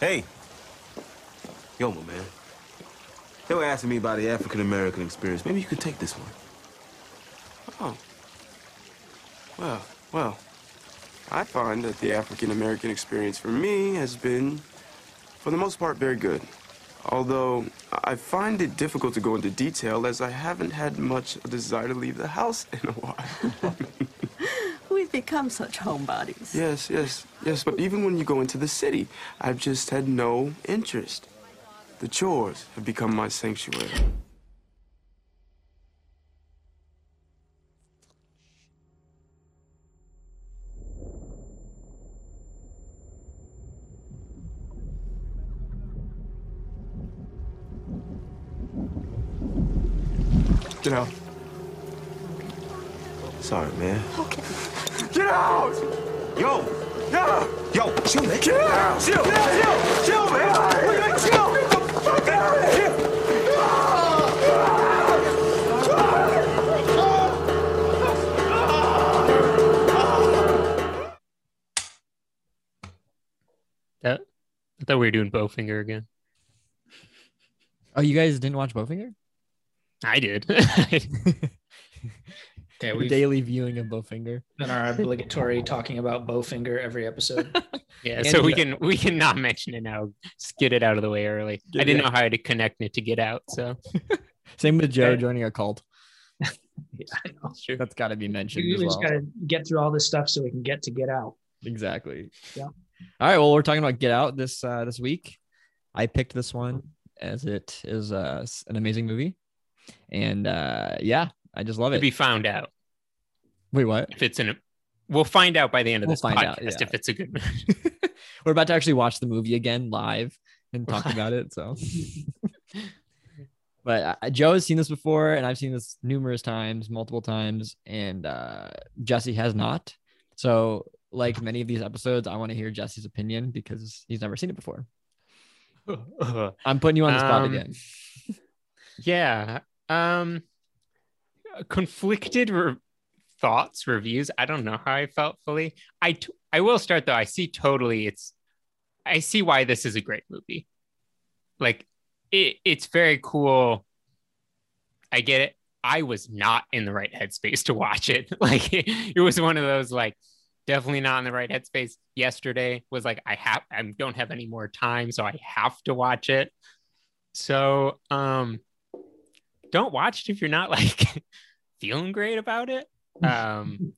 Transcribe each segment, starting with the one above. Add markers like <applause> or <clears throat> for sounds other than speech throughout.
Hey. Yo, my man. They were asking me about the African American experience. Maybe you could take this one. Oh. Well, well. I find that the African American experience for me has been, for the most part, very good. Although I find it difficult to go into detail as I haven't had much desire to leave the house in a while. <laughs> <laughs> We've become such homebodies. yes, yes, yes, but even when you go into the city, I've just had no interest. The chores have become my sanctuary. Get out. Sorry, man. Man! Wait, wait, chill! Get the fuck out of here! That, I thought we were doing Bowfinger again. Oh, you guys didn't watch Bowfinger? I did. <laughs> <laughs> Okay, we've daily viewing of Bowfinger. And our obligatory talking about Bowfinger every episode. <laughs> yeah, And so we can we can not mention it now. Just get it out of the way early. Get I didn't know how to connect it to get out, so <laughs> Same with Joe Okay. joining a cult. <laughs> yeah, sure. That's got to be mentioned We as just well. got to get through all this stuff so we can get to get out. Exactly. Yeah. All right. Well, we're talking about Get Out this uh, this week. I picked this one as it is uh, an amazing movie, and uh, yeah, I just love To it. be found out Wait, what? if it's in a. We'll find out by the end of We'll this podcast out, yeah. if it's a good <laughs> movie. <laughs> we're about to actually watch the movie again live and talk <laughs> about it. So, but uh, Joe has seen this before, and I've seen this numerous times, multiple times, and uh, Jesse has not. So, like many of these episodes, I want to hear Jesse's opinion because he's never seen it before. I'm putting you on the spot Um, again. yeah. Um conflicted re- thoughts, reviews. I don't know how I felt fully. I t- I will start though. I see totally it's I see why this is a great movie. Like it it's very cool. I get it. I was not in the right headspace to watch it. <laughs> Like it, was one of those like definitely not in the right headspace. Yesterday was like I have I don't have any more time so I have to watch it. So um don't watch it if you're not like <laughs> feeling great about it. Um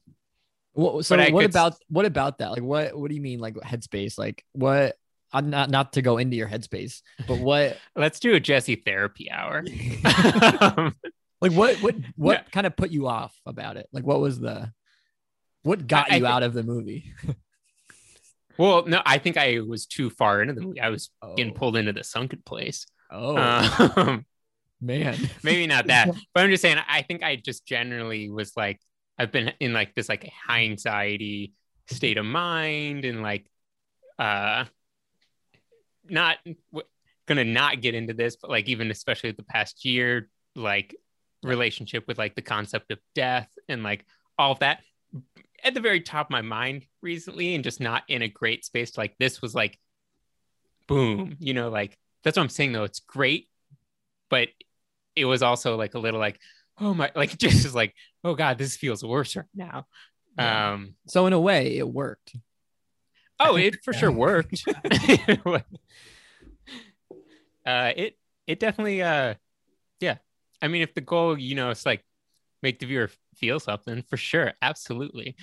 What, so what could about what about that? Like what what do you mean like headspace? Like what? I'm not not to go into your headspace, but what <laughs> let's do a Jesse therapy hour. <laughs> Um, like what what what Yeah. kind of put you off about it? Like what was the what got I you thi- out of the movie? well, no, I think I was too far into the movie. I was getting Oh. pulled into the sunken place. Oh Um, man, <laughs> maybe not that, <laughs> but I'm just saying. I think I just generally was like, I've been in like this like high anxiety state of mind, and like, uh, not w- gonna not get into this, but like even especially the past year, like relationship with like the concept of death and like all of that at the very top of my mind recently, and just not in a great space. Like this was like, boom, you know, like that's what I'm saying though. It's great, but it was also like a little like, oh my, like <laughs> just is like, oh god, this feels worse right now. Yeah. Um, so in a way it worked. oh, it for sure <laughs> worked. <laughs> uh, it it definitely, uh, yeah. I mean, if the goal, you know, it's like make the viewer feel something, for sure, absolutely.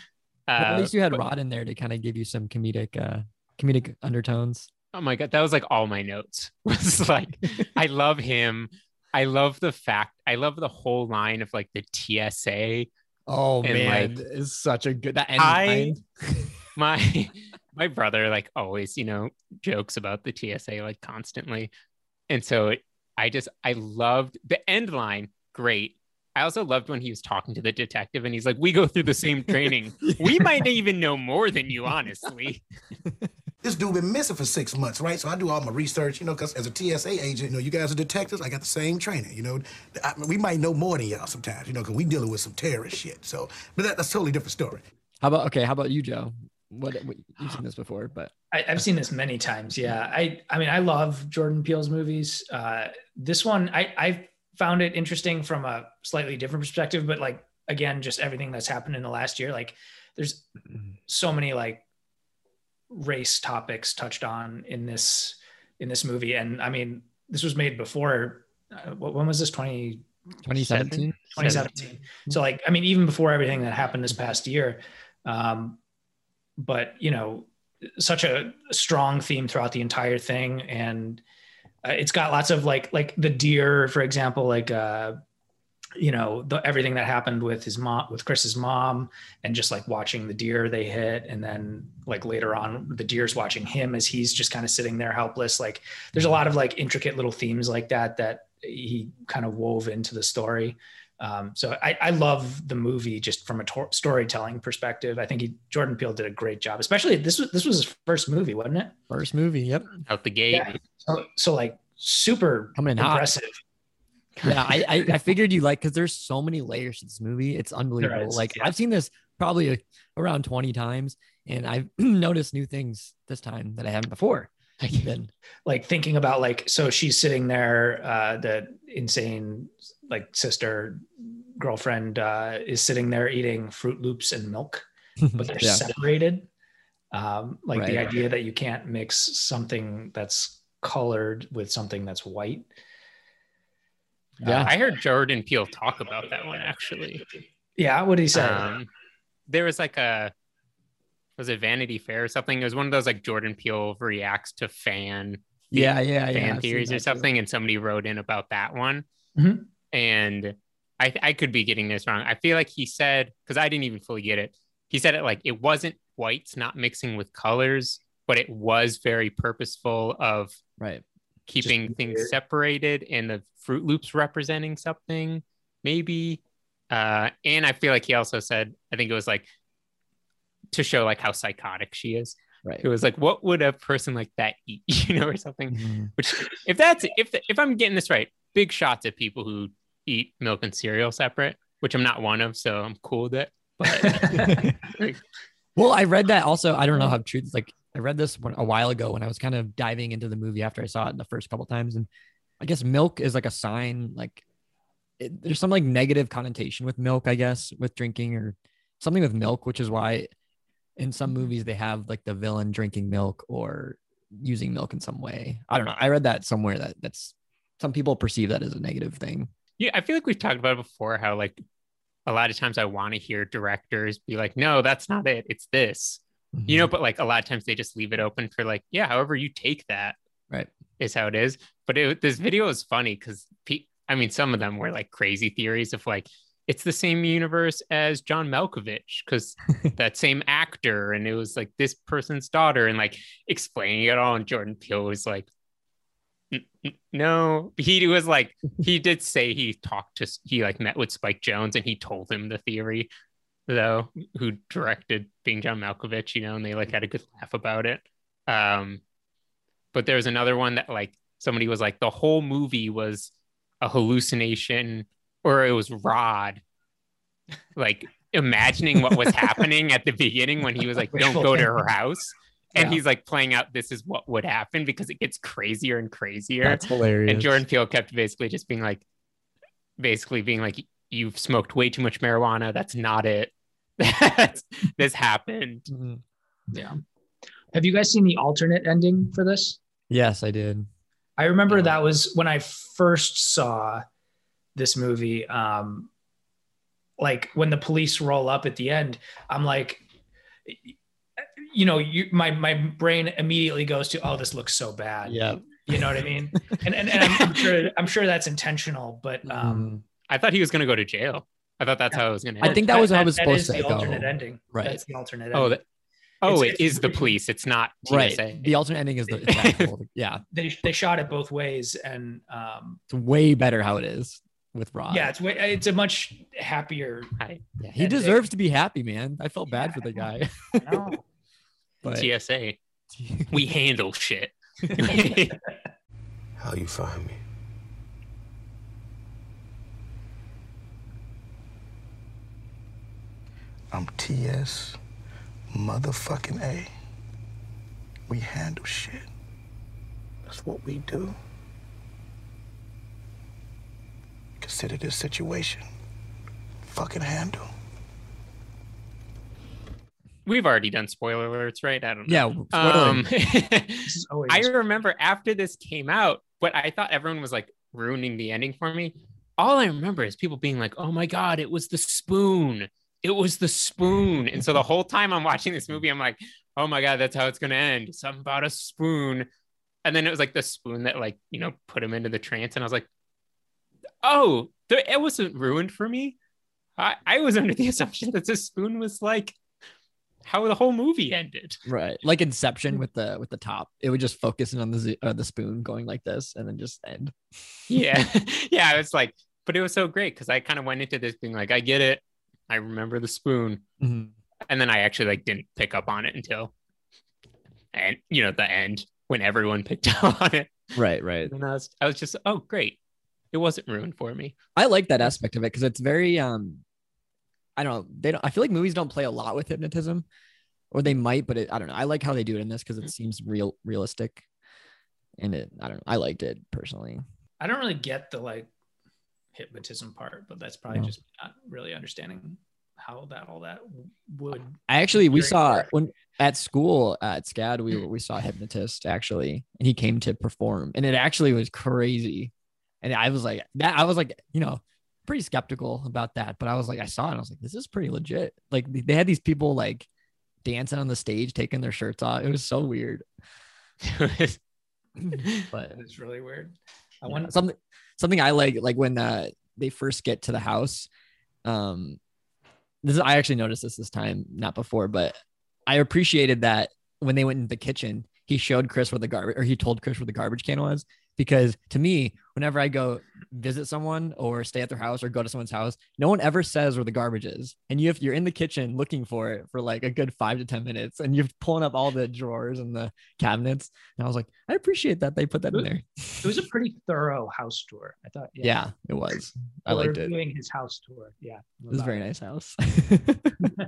Uh, Well, At least you had but- Rod in there to kind of give you some comedic uh comedic undertones. Oh my god, that was like all my notes. Was like, I love him. I love the fact. I love the whole line of like the TSA. Oh And, man, like, is such a good that end I- line. <laughs> My my brother like always, you know, jokes about the TSA like constantly, and so it, I just I loved the end line. Great. I also loved when he was talking to the detective and he's like, "We go through the same training. <laughs> We might even know more than you, honestly." <laughs> This dude been missing for six months, right? So I do all my research, you know, because as a TSA agent, you know, you guys are detectives. I got the same training, you know. I, we might know more than y'all sometimes, you know, because we dealing with some terrorist shit. So, but that, that's a totally different story. How about okay? How about you, Joe? what, what you've seen this before, but I, I've seen this many times. Yeah, I I mean I love Jordan Peele's movies. Uh, this one I I found it interesting from a slightly different perspective, but like again, just everything that's happened in the last year. Like there's so many like race topics touched on in this in this movie, and I mean this was made before. Uh, when was this? 20, 2017. 2017. So like, I mean, even before everything that happened this past year, um, but you know, such a strong theme throughout the entire thing, and uh, it's got lots of like, like the deer, for example, like, uh, you know, the, everything that happened with his mom, with Chris's mom, and just like watching the deer they hit, and then like later on, the deer's watching him as he's just kind of sitting there helpless. Like, there's a lot of like intricate little themes like that that he kind of wove into the story. Um, so I, I love the movie just from a tor- storytelling perspective. I think he, Jordan Peele did a great job, especially this was this was his first movie, wasn't it? First movie. Yep. Out the gate. Yeah. So, so like super Coming in hot. Yeah, <laughs> I, I I figured you like because there's so many layers to this movie. It's unbelievable. is, like yeah. I've seen this probably a, around 20 times, and I've <clears throat> noticed new things this time that I haven't before. <laughs> Like then, Like thinking about like so she's sitting there, uh, the insane like sister girlfriend uh, is sitting there eating Froot Loops and milk, <laughs> but they're yeah, separated. Um, like the Right. idea that you can't mix something that's colored with something that's white. Yeah. I heard Jordan Peele talk about that one actually. Yeah, what did he say? Um, there was like a was it Vanity Fair or something? It was one of those like Jordan Peele reacts to fan yeah, yeah, yeah. fan I've theories or that too. something, and somebody wrote in about that one. Mhm. And I I could be getting this wrong. I feel like he said because I didn't even fully get it. He said it like it wasn't whites not mixing with colors, but it was very purposeful of Right. Keeping things weird. separated and the Froot Loops representing something, maybe. Uh, and I feel like he also said, I think it was like to show like how psychotic she is. Right. It was like, what would a person like that eat, <laughs> you know, or something? Mhm. Which, if that's if if I'm getting this right, big shots at people who eat milk and cereal separate, which I'm not one of, so I'm cool with it. But <laughs> <laughs> Well, I read that also. I don't know how true. Like I read this one a while ago when I was kind of diving into the movie after I saw it the first couple times, and I guess milk is like a sign. Like it, there's some like negative connotation with milk, I guess, with drinking or something with milk, which is why in some mm-hmm. movies they have like the villain drinking milk or using milk in some way. I don't know. I read that somewhere that that's some people perceive that as a negative thing. Yeah, I feel like we've talked about it before how like a lot of times I want to hear directors be like, no, that's not it. It's this. You know, mm-hmm. but like a lot of times they just leave it open for like, yeah, however you take that Right. is how it is. But it, this video is funny because pe- I mean, some of them were like crazy theories of like, it's the same universe as John Malkovich because <laughs> that same actor, and it was like this person's daughter, and like explaining it all. And Jordan Peele was like, "N- n- no, he was like, he <laughs> did say he talked to, he like met with Spike Jonze and he told him the theory, though, who directed being John Malkovich, you know, and they like had a good laugh about it. Um, but there was another one that like somebody was like, the whole movie was a hallucination or it was Rod, like imagining what was happening at the beginning when he was like, don't go to her <laughs> house. And Yeah. he's like playing out this is what would happen because it gets crazier and crazier. That's hilarious. And Jordan Peele kept basically just being like, basically being like, you've smoked way too much marijuana. That's not it. That's, <laughs> this happened. Mhm. yeah. Have you guys seen the alternate ending for this? Yes, I did. I remember No. that was when I first saw this movie. Um, like when the police roll up at the end, I'm like, you know, you, my my brain immediately goes to, oh, this looks so bad. Yeah. you know what I mean. <laughs> And and, and I'm, I'm sure I'm sure that's intentional, but um, I thought he was going to go to jail. I thought that's how it was going to I think that was how it was that supposed is to the go. alternate ending. Right. That's the alternate. Oh, ending. that, oh, It's- it is the police. It's not Right. TSA. The alternate ending is the it's actual, <laughs> yeah. they they shot it both ways, and um, It's way better how it is with Rod. yeah, it's way, it's a much happier. I- Yeah, he And they- deserves to be happy, man. I felt bad for the guy. No. <laughs> but TSA. <laughs> We handle shit. How you find me? I'm TS Motherfucking A. We handle shit. That's what we do. Consider this situation. Fucking handle. We've already done spoiler alerts, right? I don't know. Yeah. Um, always <laughs> I remember after this came out, what I thought everyone was like ruining the ending for me. All I remember is people being like, "Oh my god, it was the spoon! It was the spoon!" And so the whole time I'm watching this movie, I'm like, "Oh my god, that's how it's gonna end. Something about a spoon." And then it was like the spoon that like you know put him into the trance, and I was like, "Oh, it wasn't ruined for me." I, I was under the <laughs> assumption that the spoon was like how the whole movie ended. right, like Inception with the with the top. It would just focus in on the uh, the spoon going like this, and then just end. yeah <laughs> yeah it's like but it was so great because i kind of went into this being like i get it i remember the spoon Mhm. and then i actually like didn't pick up on it until and you know the end when everyone <laughs> picked up on it Right, right. and I was, I was just oh great it wasn't ruined for me I like that aspect of it because it's very um I don't know, they don't I feel like movies don't play a lot with hypnotism or they might, but it, I don't know. I like how they do it in this because it seems real realistic. And it I don't know, I liked it personally. I don't really get the like hypnotism part, but that's probably No. just not really understanding how that all that would. I actually we saw fair. when at school at SCAD we we saw a hypnotist actually and he came to perform and it actually was crazy. And I was like that I was like, you know, pretty skeptical about that, but I was like I saw it and I was like this is pretty legit. Like they had these people like dancing on the stage taking their shirts off. It was so weird. <laughs> But It's really weird. I yeah, want something something I like like when uh, they first get to the house. Um, this is I actually noticed this this time, not before, but I appreciated that when they went in the kitchen, he showed Chris where the garbage or he told Chris where the garbage can was. Because to me, whenever I go visit someone or stay at their house or go to someone's house, no one ever says where the garbage is. And you have you're in the kitchen looking for it for like a good five to ten minutes, and you're pulling up all the drawers and the cabinets. And I was like, I appreciate that they put that in there. it was a pretty thorough house tour. I thought. Yeah, it was. I liked it. Doing his house tour. Yeah. It was a very nice house. <laughs> <laughs>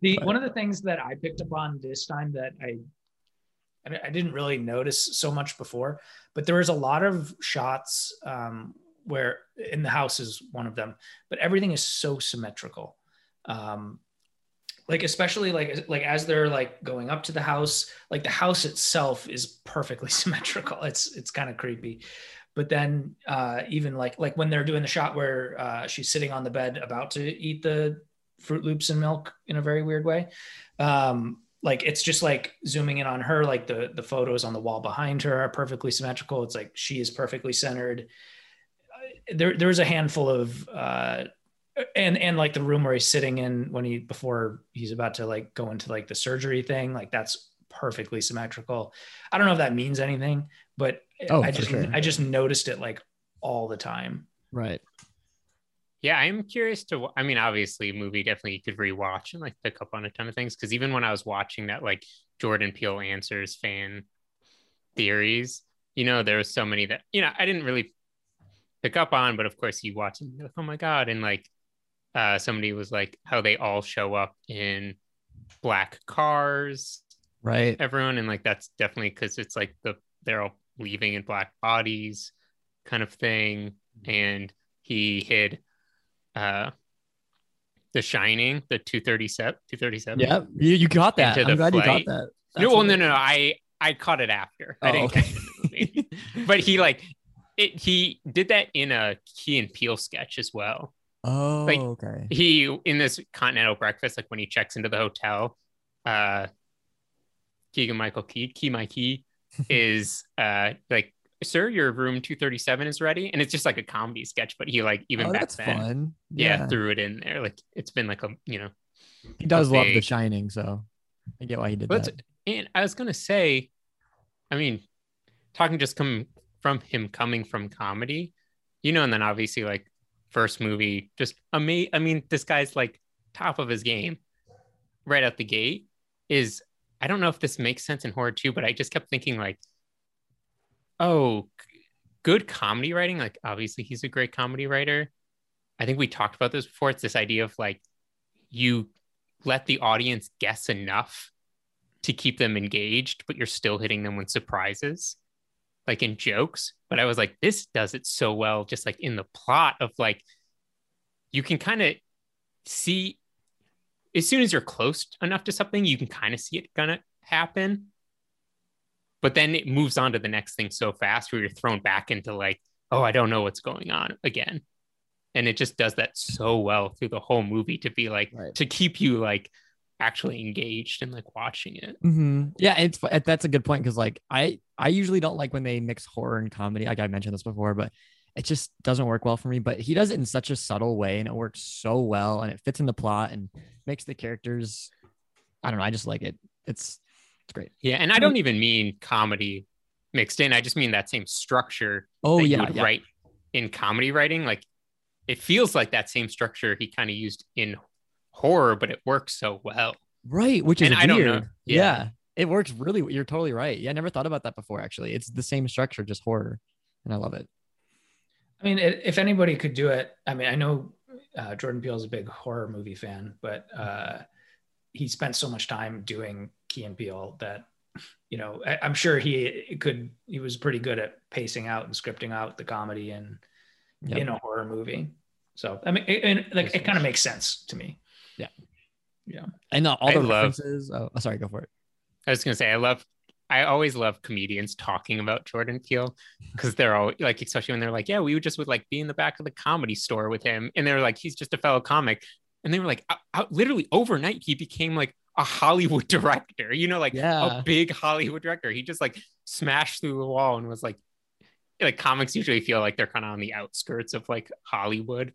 The But- one of the things that I picked up on this time that I I I didn't really notice so much before, but there was a lot of shots um, where in the house is one of them, but everything is so symmetrical. Um, like especially like like as they're like going up to the house, like the house itself is perfectly <laughs> symmetrical. It's it's kind of creepy. But then uh, even like like when they're doing the shot where uh, she's sitting on the bed about to eat the Froot Loops and milk in a very weird way. Um, like it's just like zooming in on her, like the the photos on the wall behind her are perfectly symmetrical. It's like she is perfectly centered. Uh, There there's a handful of uh, and and like the room where he's sitting in when he before he's about to like go into like the surgery thing, like that's perfectly symmetrical. I don't know if that means anything, but Oh, I just sure. I just noticed it like all the time. right. Yeah, I'm curious to. I mean, obviously, a movie definitely you could rewatch and like pick up on a ton of things. Because even when I was watching that, like Jordan Peele answers fan theories, you know, there was so many that you know I didn't really pick up on, but of course you watch and you're like, oh my god, and like uh, somebody was like how they all show up in black cars, Right. everyone, and like that's definitely because it's like the they're all leaving in black bodies, kind of thing, and he hid uh the shining the 237 237 Yeah. You, you got that. I'm glad you got flight. that. no well no no no i i caught it after i Oh, didn't okay. catch it in the movie <laughs> but he like it he did that in a key and Peele sketch as well Oh, Like, okay. he in this continental breakfast like when he checks into the hotel uh keegan michael key key my key <laughs> is uh like sir your room 237 is ready and it's just like a comedy sketch but he like even oh, back that's then fun. yeah, threw it in there like it's been like a you know He does love The Shining, so I get why he did but that. and i was gonna say i mean talking just come from him coming from comedy you know and then obviously like first movie just amazing i mean this guy's like top of his game right out the gate is i don't know if this makes sense in horror too but i just kept thinking like oh good comedy writing like obviously he's a great comedy writer i think we talked about this before it's this idea of like you let the audience guess enough to keep them engaged, but you're still hitting them with surprises, like in jokes. But I was like, this does it so well, just like in the plot of like, you can kind of see as soon as you're close enough to something, you can kind of see it gonna happen. But then it moves on to the next thing so fast where you're thrown back into like, oh, I don't know what's going on again. And it just does that so well through the whole movie to be like, Right. to keep you like actually engaged and like watching it. Mhm. Yeah, it's that's a good point because like I I usually don't like when they mix horror and comedy. Like I mentioned this before, but it just doesn't work well for me. But he does it in such a subtle way, and it works so well, and it fits in the plot and makes the characters. I don't know. I just like it. It's it's great. Yeah. And I don't even mean comedy mixed in. I just mean that same structure Oh that you yeah, would yeah. write in comedy writing. Like it feels like that same structure he kind of used in horror, but it works so well. right. Which is And I don't know. Yeah. Yeah. it works really. You're totally right. Yeah, I never thought about that before. Actually, it's the same structure, just horror, and I love it. I mean, i- if anybody could do it, I mean, I know uh, Jordan Peele is a big horror movie fan, but uh, he spent so much time doing Key and Peele that, you know, I, I'm sure he could. He was pretty good at pacing out and scripting out the comedy and Yep. in a horror movie. So I mean, it, and like it kind of makes sense to me. Yeah, yeah. And uh, all I the love- references. Oh, sorry, go for it. I was gonna say I love I always love comedians talking about Jordan Peele because they're all like, especially when they're like, yeah, we would just would like be in the back of the comedy store with him, and they're like, he's just a fellow comic, and they were like, out, out- literally overnight he became like a Hollywood <laughs> director, you know, like Yeah. a big Hollywood director. He just like smashed through the wall and was like, like comics usually feel like they're kind of on the outskirts of like Hollywood,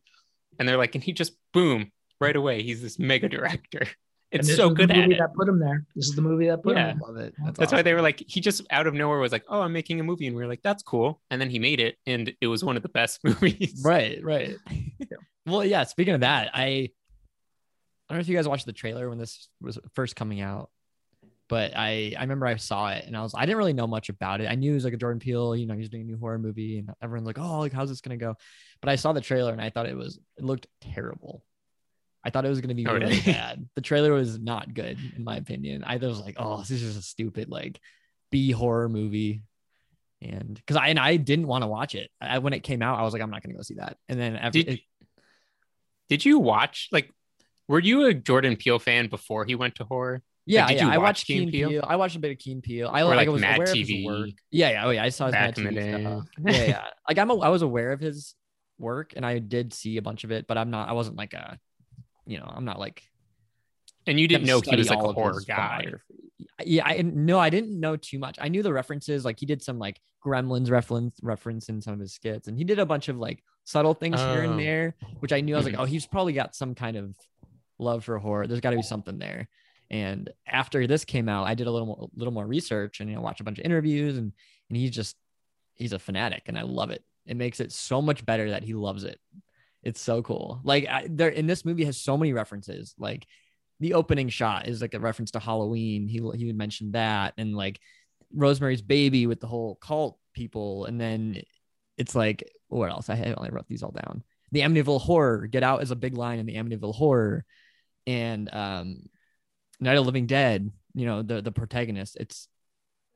and they're like, and he just boom right away, he's this mega director. It's so good the at it. that put him there. This is the movie that put Yeah. him. I love it. That's why they were like, he just out of nowhere was like, "Oh, I'm making a movie," and we were like, "That's cool." And then he made it, and it was one of the best <laughs> movies. Right, right. <laughs> well, yeah. Speaking of that, I I don't know if you guys watched the trailer when this was first coming out, but I I remember I saw it and I was I didn't really know much about it. I knew it was like a Jordan Peele, you know, he's doing a new horror movie, and everyone's like, oh, like how's this gonna go? But I saw the trailer and I thought it was it looked terrible. I thought it was gonna be Oh, really really? <laughs> bad. The trailer was not good in my opinion. I was like, oh, this is just a stupid like B horror movie. And because I and I didn't want to watch it I, when it came out, I was like, I'm not gonna go see that. And then after, Did- Did you watch like? Were you a Jordan Peele fan before he went to horror? Yeah, did yeah. I watched Keen Peele? Peele? I watched a bit of Keen Peele. I like, like, I was Mad aware of his work. Yeah, yeah. Oh yeah, I saw his Back Mad TV stuff. <laughs> Yeah, yeah. Like I'm, a, I was aware of his work, and I did see a bunch of it, but I'm not. I wasn't like a, you know, I'm not like. And you didn't know he was like a horror guy. Yeah, I no, I didn't know too much. I knew the references. Like he did some like Gremlins reference reference in some of his skits, and he did a bunch of like subtle things here Oh. and there, which I knew I was like, mm-hmm. oh, he's probably got some kind of love for horror. There's got to be something there. And after this came out, I did a little more, little more research and you know watch a bunch of interviews, and and he's just he's a fanatic, and I love it. It makes it so much better that he loves it. It's so cool. Like I, there in this movie has so many references. Like the opening shot is like a reference to Halloween. He he mentioned that, and like Rosemary's Baby with the whole cult people, and then it's like what else? I only wrote these all down. The Amityville Horror. Get out is a big line in the Amityville Horror, and um, Night of Living Dead. You know the the protagonist. It's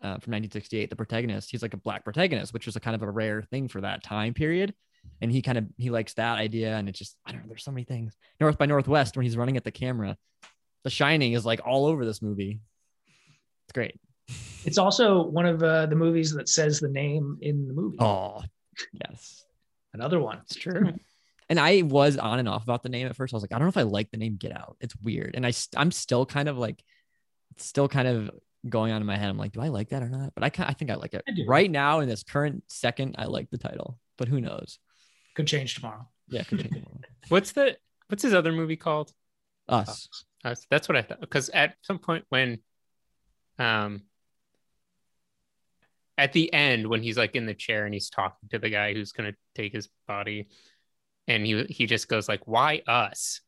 uh, from 1968. The protagonist. He's like a black protagonist, which was a kind of a rare thing for that time period. And he kind of he likes that idea, and it's just I don't know. There's so many things. North by Northwest when he's running at the camera. The Shining is like all over this movie. It's great. It's also one of uh, the movies that says the name in the movie. Oh, yes, Another one. it's true. And I was on and off about the name at first. I was like, I don't know if I like the name Get Out. It's weird, and I I'm still kind of like, still kind of going on in my head. I'm like, do I like that or not? But I I think I like it I right now in this current second. I like the title, but who knows? Could change tomorrow. Yeah, could change tomorrow. <laughs> <laughs> What's the what's his other movie called? us. Uh, that's what I thought. Because at some point when, um, at the end when he's like in the chair and he's talking to the guy who's gonna take his body, and he he just goes like, "Why us?"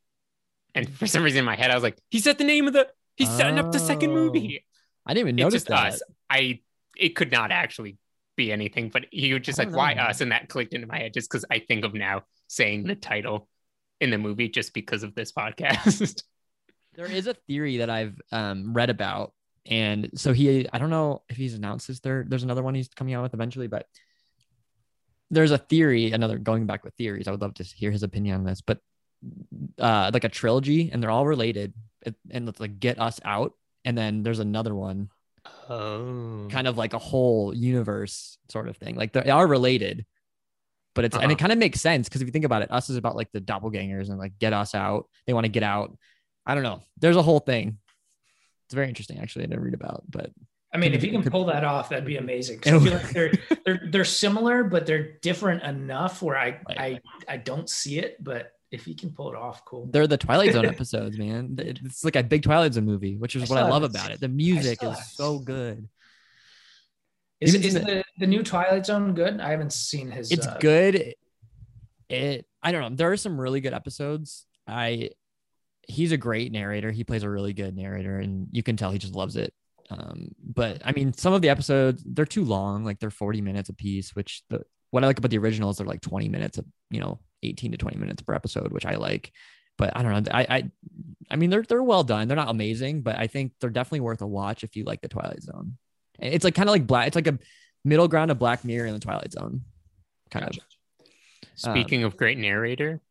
And for some reason in my head I was like, "He said the name of the. He's setting up the second movie." I didn't even It's notice just that. us. I it could not actually be anything, but he was just like, don't "Why us?" And that clicked into my head just because I think of now saying the title in the movie just because of this podcast. <laughs> there is a theory that I've um, read about, and so he, I don't know if he's announced this. There, there's another one he's coming out with eventually, but there's a theory. Another going back with theories. I would love to hear his opinion on this, but uh, like a trilogy, and they're all related, and it's like Get Us Out, and then there's another one, Oh. kind of like a whole universe sort of thing. Like they are related, but it's and Uh-huh. it kind of makes sense because if you think about it, us is about like the doppelgangers and like get us out. They want to get out. I don't know. There's a whole thing. It's very interesting, actually, to read about. But I mean, if you can pull that off, that'd be amazing. I feel like they're <laughs> they're they're similar, but they're different enough where I I I don't see it. But if he can pull it off, cool. they're the Twilight Zone <laughs> episodes, man. It's like a big Twilight Zone movie, which is I what I love haven't about it. The music is so good. Is, even is the- the, the new Twilight Zone good? I haven't seen his. It's uh, good. It I don't know. There are some really good episodes. I he's a great narrator. He plays a really good narrator, and you can tell he just loves it. Um, but I mean, some of the episodes they're too long, like they're 40 minutes a piece, which the what I like about the originals, they're like 20 minutes of you know, 18 to 20 minutes per episode, which I like. But I don't know. I I I mean they're they're well done. They're not amazing, but I think they're definitely worth a watch if you like the Twilight Zone. It's like kind of like black, it's like a middle ground of Black Mirror and the Twilight Zone. Kind Gotcha. of. Speaking of great narrator,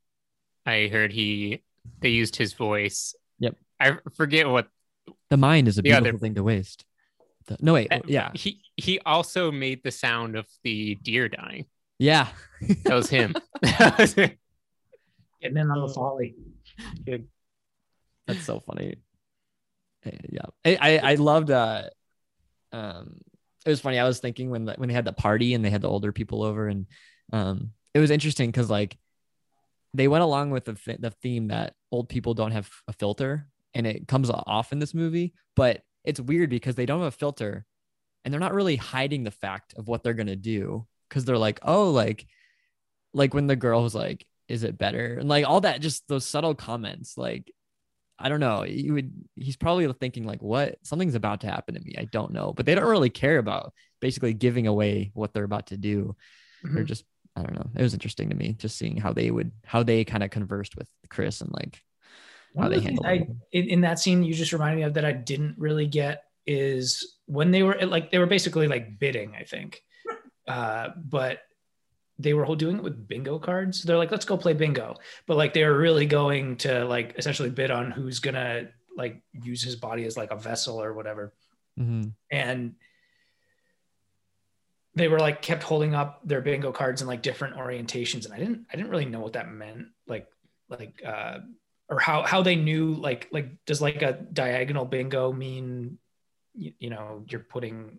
I heard he they used his voice. Yep. I forget what The mind is a The other- beautiful thing to waste. The- no wait, Uh, yeah, he he also made the sound of the deer dying. yeah. That was him. That <laughs> getting in on the Foley. That's so funny. Eh, Yeah, I I, I loved. Uh, um, it was funny. I was thinking when the, when they had the party and they had the older people over, and um, it was interesting because like they went along with the th- the theme that old people don't have a filter, and it comes off in this movie. But it's weird because they don't have a filter, and they're not really hiding the fact of what they're gonna do because they're like, oh, like like when the girl was like, "Is it better?" and like all that, just those subtle comments, like I don't know. You would he's probably thinking like, what? Something's about to happen to me. I don't know. But they don't really care about basically giving away what they're about to do. They're Mhm. just I don't know. It was interesting to me just seeing how they would how they kind of conversed with Chris and like One how of they the things I, in, in that scene you just reminded me of that I didn't really get is when they were like they were basically like bidding, I think, <laughs> uh, but they were doing it with bingo cards. They're like, let's go play bingo, but like they were really going to like essentially bid on who's gonna like use his body as like a vessel or whatever, Mhm. and they were like kept holding up their bingo cards in like different orientations, and I didn't I didn't really know what that meant, like like uh or how how they knew like like does like a diagonal bingo mean you, you know you're putting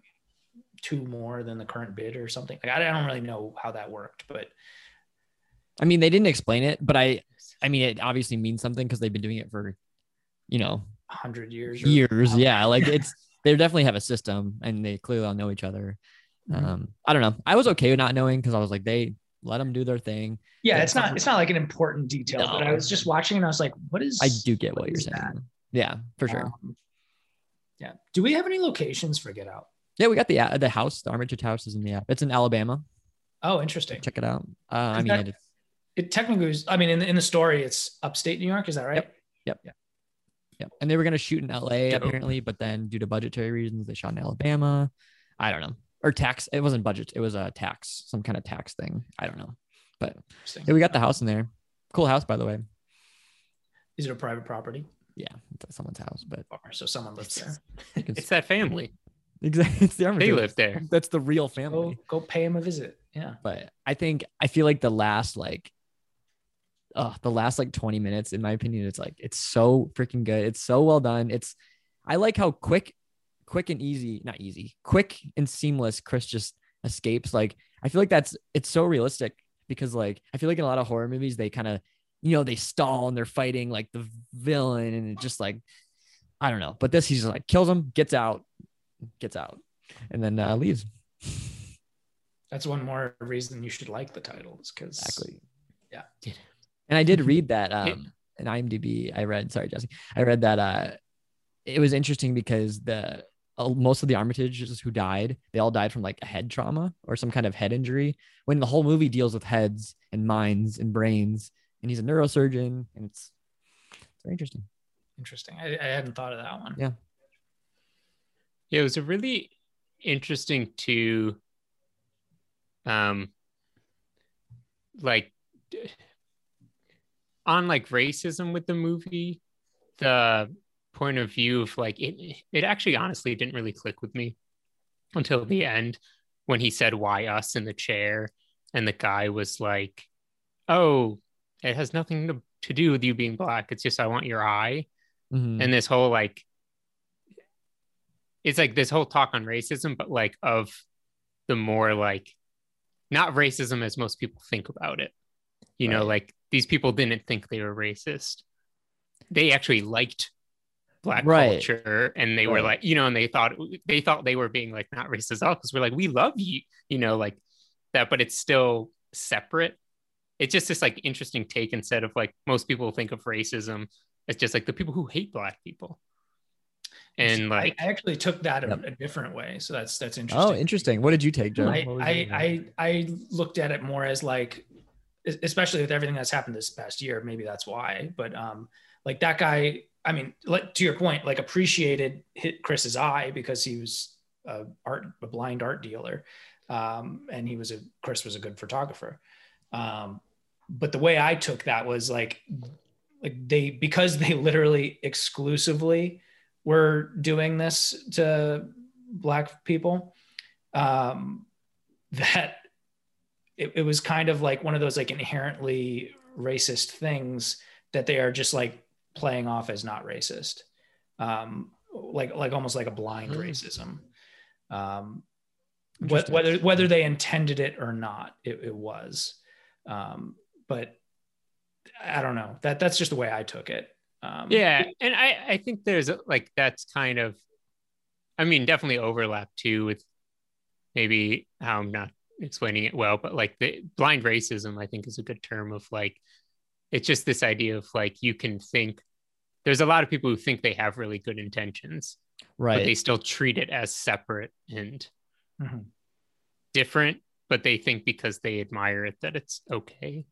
two more than the current bid or something like I, I don't really know how that worked but I mean, they didn't explain it, but I I mean it obviously means something because they've been doing it for you know 100 years or- years. Yeah, like it's <laughs> they definitely have a system and they clearly all know each other. Mhm. Um, I don't know. I was okay with not knowing because I was like, they let them do their thing. yeah it's not it's not like an important detail but I was just watching and I was like what is I do get what, what you're saying. that? Yeah, for sure. Um, yeah do we have any locations for Get Out yeah, we got the uh, the house. The Armitage House is in the app. It's in Alabama. oh interesting Check it out. Uh, I mean, that- it technically was I mean in the, in the story it's upstate New York is that right Yep. yeah. Yep. And they were gonna shoot in LA Dope. apparently, but then due to budgetary reasons, they shot in Alabama. I don't know. Or tax. It wasn't budget. It was a tax, some kind of tax thing. I don't know. But yeah, we got the house in there. Cool house, by the way. is it a private property Yeah, it's someone's house, but or so someone lives there <laughs> you It's that family. exactly. It's the They live there. That's the real go family. go pay him a visit yeah But I think I feel like the last like, uh, the last like 20 minutes, in my opinion, it's like it's so freaking good. It's so well done. It's I like how quick, quick and easy, not easy, quick and seamless. Chris just escapes. Like I feel like that's it's so realistic because like I feel like in a lot of horror movies they kind of you know they stall and they're fighting like the villain and it just like I don't know. But this he's just like kills him, gets out, gets out, and then uh, leaves. That's one more reason you should like the titles because Exactly. Yeah. And I did <laughs> read that um in IMDb. I read, sorry, Jesse. I read that uh it was interesting because the most of the Armitages who died, they all died from like a head trauma or some kind of head injury. When the whole movie deals with heads and minds and brains, and he's a neurosurgeon, and it's, it's very interesting. interesting. I, I hadn't thought of that one. Yeah. Yeah, it was a really interesting to um like on like racism with the movie, the point of view of like it it actually honestly didn't really click with me until the end when he said why us in the chair and the guy was like, "Oh, it has nothing to, to do with you being black. It's just I want your eye." Mhm. and this whole like it's like this whole talk on racism but like of the more like not racism as most people think about it you know like these people didn't think they were racist they actually liked black Right. culture and they were like you know and they thought they thought they were being like not racist at all because we're like we love you you know like that but it's still separate it's just this like interesting take instead of like most people think of racism as just like the people who hate black people and like I, I actually took that a, Yep. a different way. So that's that's interesting. Oh, interesting. What did you take, Joe? I, I, I I looked at it more as like, especially with everything that's happened this past year. Maybe that's why. But um, like that guy. I mean, like to your point, like appreciated hit Chris's eye because he was a art a blind art dealer, um, and he was a Chris was a good photographer. Um, but the way I took that was like, like they because they literally exclusively were doing this to black people um, that it, it was kind of like one of those like inherently racist things that they are just like playing off as not racist. Um, like like almost like a blind Hmm. racism. Um, wh- whether whether they intended it or not it, it was. Um, but i don't know. That that's just the way i took it. Um, yeah and i i think there's like that's kind of i mean definitely overlap too with maybe how i'm not explaining it well but like the blind racism i think is a good term of like it's just this idea of like you can think there's a lot of people who think they have really good intentions right but they still treat it as separate and Mhm. different but they think because they admire it that it's okay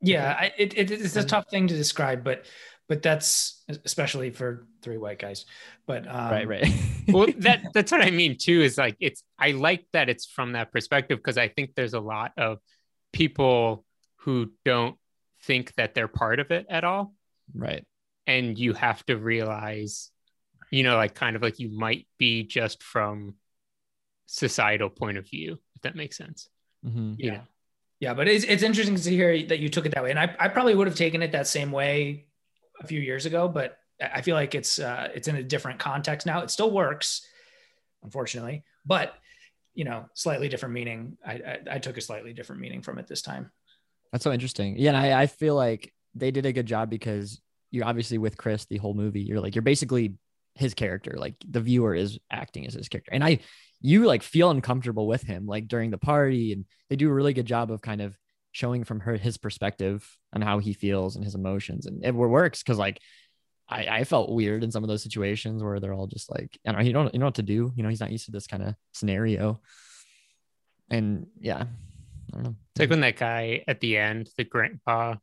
yeah I, it, it, it's a tough thing to describe but but that's especially for three white guys but um, right, right. <laughs> well that that's what i mean too is like it's i like that it's from that perspective because i think there's a lot of people who don't think that they're part of it at all. Right. and you have to realize you know like kind of like you might be just from societal point of view if that makes sense. Hmm Yeah. know? Yeah but it's, it's interesting to hear that you took it that way. And I, I probably would have taken it that same way a few years ago but I I feel like it's uh, it's in a different context now. It still works unfortunately but you know slightly different meaning. I, I, I took a slightly different meaning from it this time That's so interesting. Yeah, and I, I feel like they did a good job because you're obviously with Chris the whole movie. You're like you're basically his character. Like the viewer is acting as his character, and I you like feel uncomfortable with him like during the party, and they do a really good job of kind of showing from her his perspective on how he feels and his emotions, and it works because like. I, I felt weird in some of those situations where they're all just like, I don't know, you don't you know what to do. You know, he's not used to this kind of scenario. And yeah, I don't know. It's like when that guy at the end, the grandpa,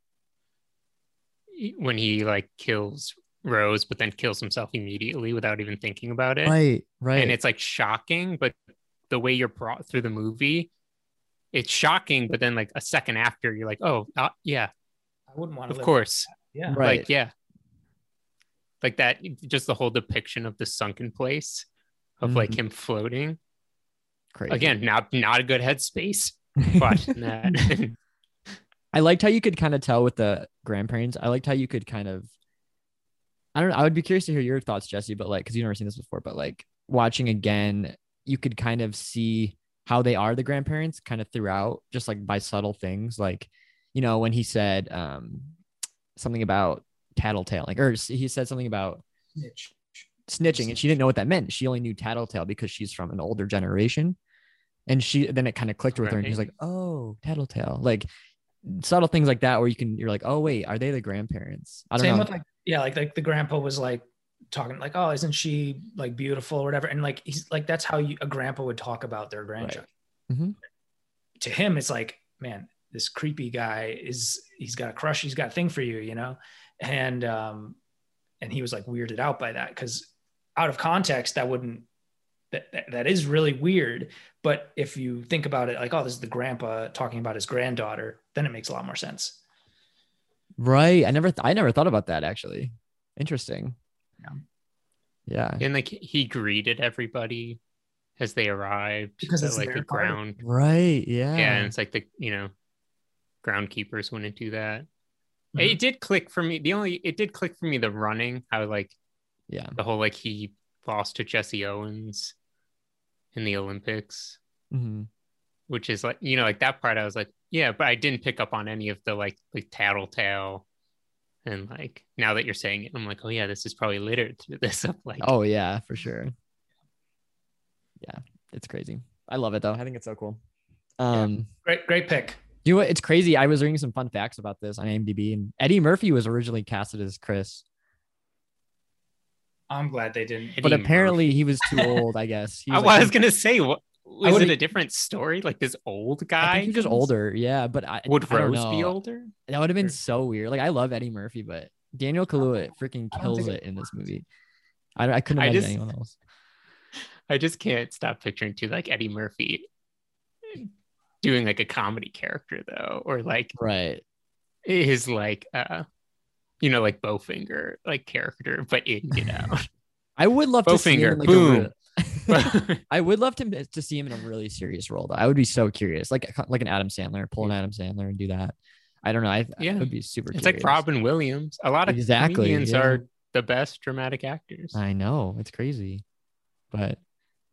when he like kills Rose, but then kills himself immediately without even thinking about it. Right, right. And it's like shocking, but the way you're brought through the movie, it's shocking. But then like a second after, you're like, oh, uh, yeah, I wouldn't want to of course. yeah Right. Like, yeah. Like that, just the whole depiction of the sunken place of like Mhm. him floating. Crazy. Again, not not a good headspace, but <laughs> that <laughs> I liked how you could kind of tell with the grandparents. I liked how you could kind of, I don't know. I would be curious to hear your thoughts, Jesse, but like, cause you've never seen this before, but like watching again, you could kind of see how they are the grandparents kind of throughout, just like by subtle things. Like, you know, when he said um, something about tattletale, like, or he said something about Snitch. snitching and she didn't know what that meant. She only knew tattletale because she's from an older generation. And she then it kind of clicked with her and she's like, oh, tattletale. Like subtle things like that where you can you're like, oh wait, are they the grandparents? I don't Same know. with like yeah, like like the grandpa was like talking like, oh, isn't she like beautiful or whatever? And like he's like that's how you, a grandpa would talk about their grandchild. Mhm. To him, it's like, man, this creepy guy is he's got a crush, he's got a thing for you, you know. And um, and he was like weirded out by that because out of context that wouldn't that, that, that is really weird but if you think about it like oh this is the grandpa talking about his granddaughter then it makes a lot more sense Right. I never th- I never thought about that actually. Interesting. Yeah. Yeah. And like he greeted everybody as they arrived Because at it's like the party. ground. Right. Yeah. Yeah, and it's like the you know groundkeepers wouldn't do that. Mhm. It did click for me. The only it did click for me the running. How like Yeah. the whole like he lost to Jesse Owens in the Olympics, hmm which is like you know like that part. I was like yeah, but I didn't pick up on any of the like like tattletale. And like now that you're saying it, I'm like, oh yeah, this is probably littered through this of like Oh yeah, for sure. Yeah, it's crazy. I love it though. I think it's so cool. Um, great great pick you know what? It's crazy. I was reading some fun facts about this on IMDb, and Eddie Murphy was originally casted as Chris, i'm glad they didn't but apparently he was too old. I guess. He <laughs> I like- was gonna say, what was it a different story? Like this old guy? think he was just older. Yeah, but I Would I Rose be older? That would have been so weird. Like I love Eddie Murphy, but Daniel Kaluuya freaking kills it in this movie. I, I couldn't I imagine just- anyone else. <laughs> I just can't stop picturing too like Eddie Murphy doing like a comedy character though, or like Right. his like uh you know like Bowfinger like character, but in you know. <laughs> I would love to see him Bowfinger, in, like, a boom. real- <laughs> I would love to to see him in a really serious role. Though I would be so curious, like like an Adam Sandler, pull an Adam Sandler and do that. I don't know. I, Yeah. I would be super. it's curious. like Robin Williams. A lot of Exactly, comedians yeah. are the best dramatic actors. I know it's crazy, but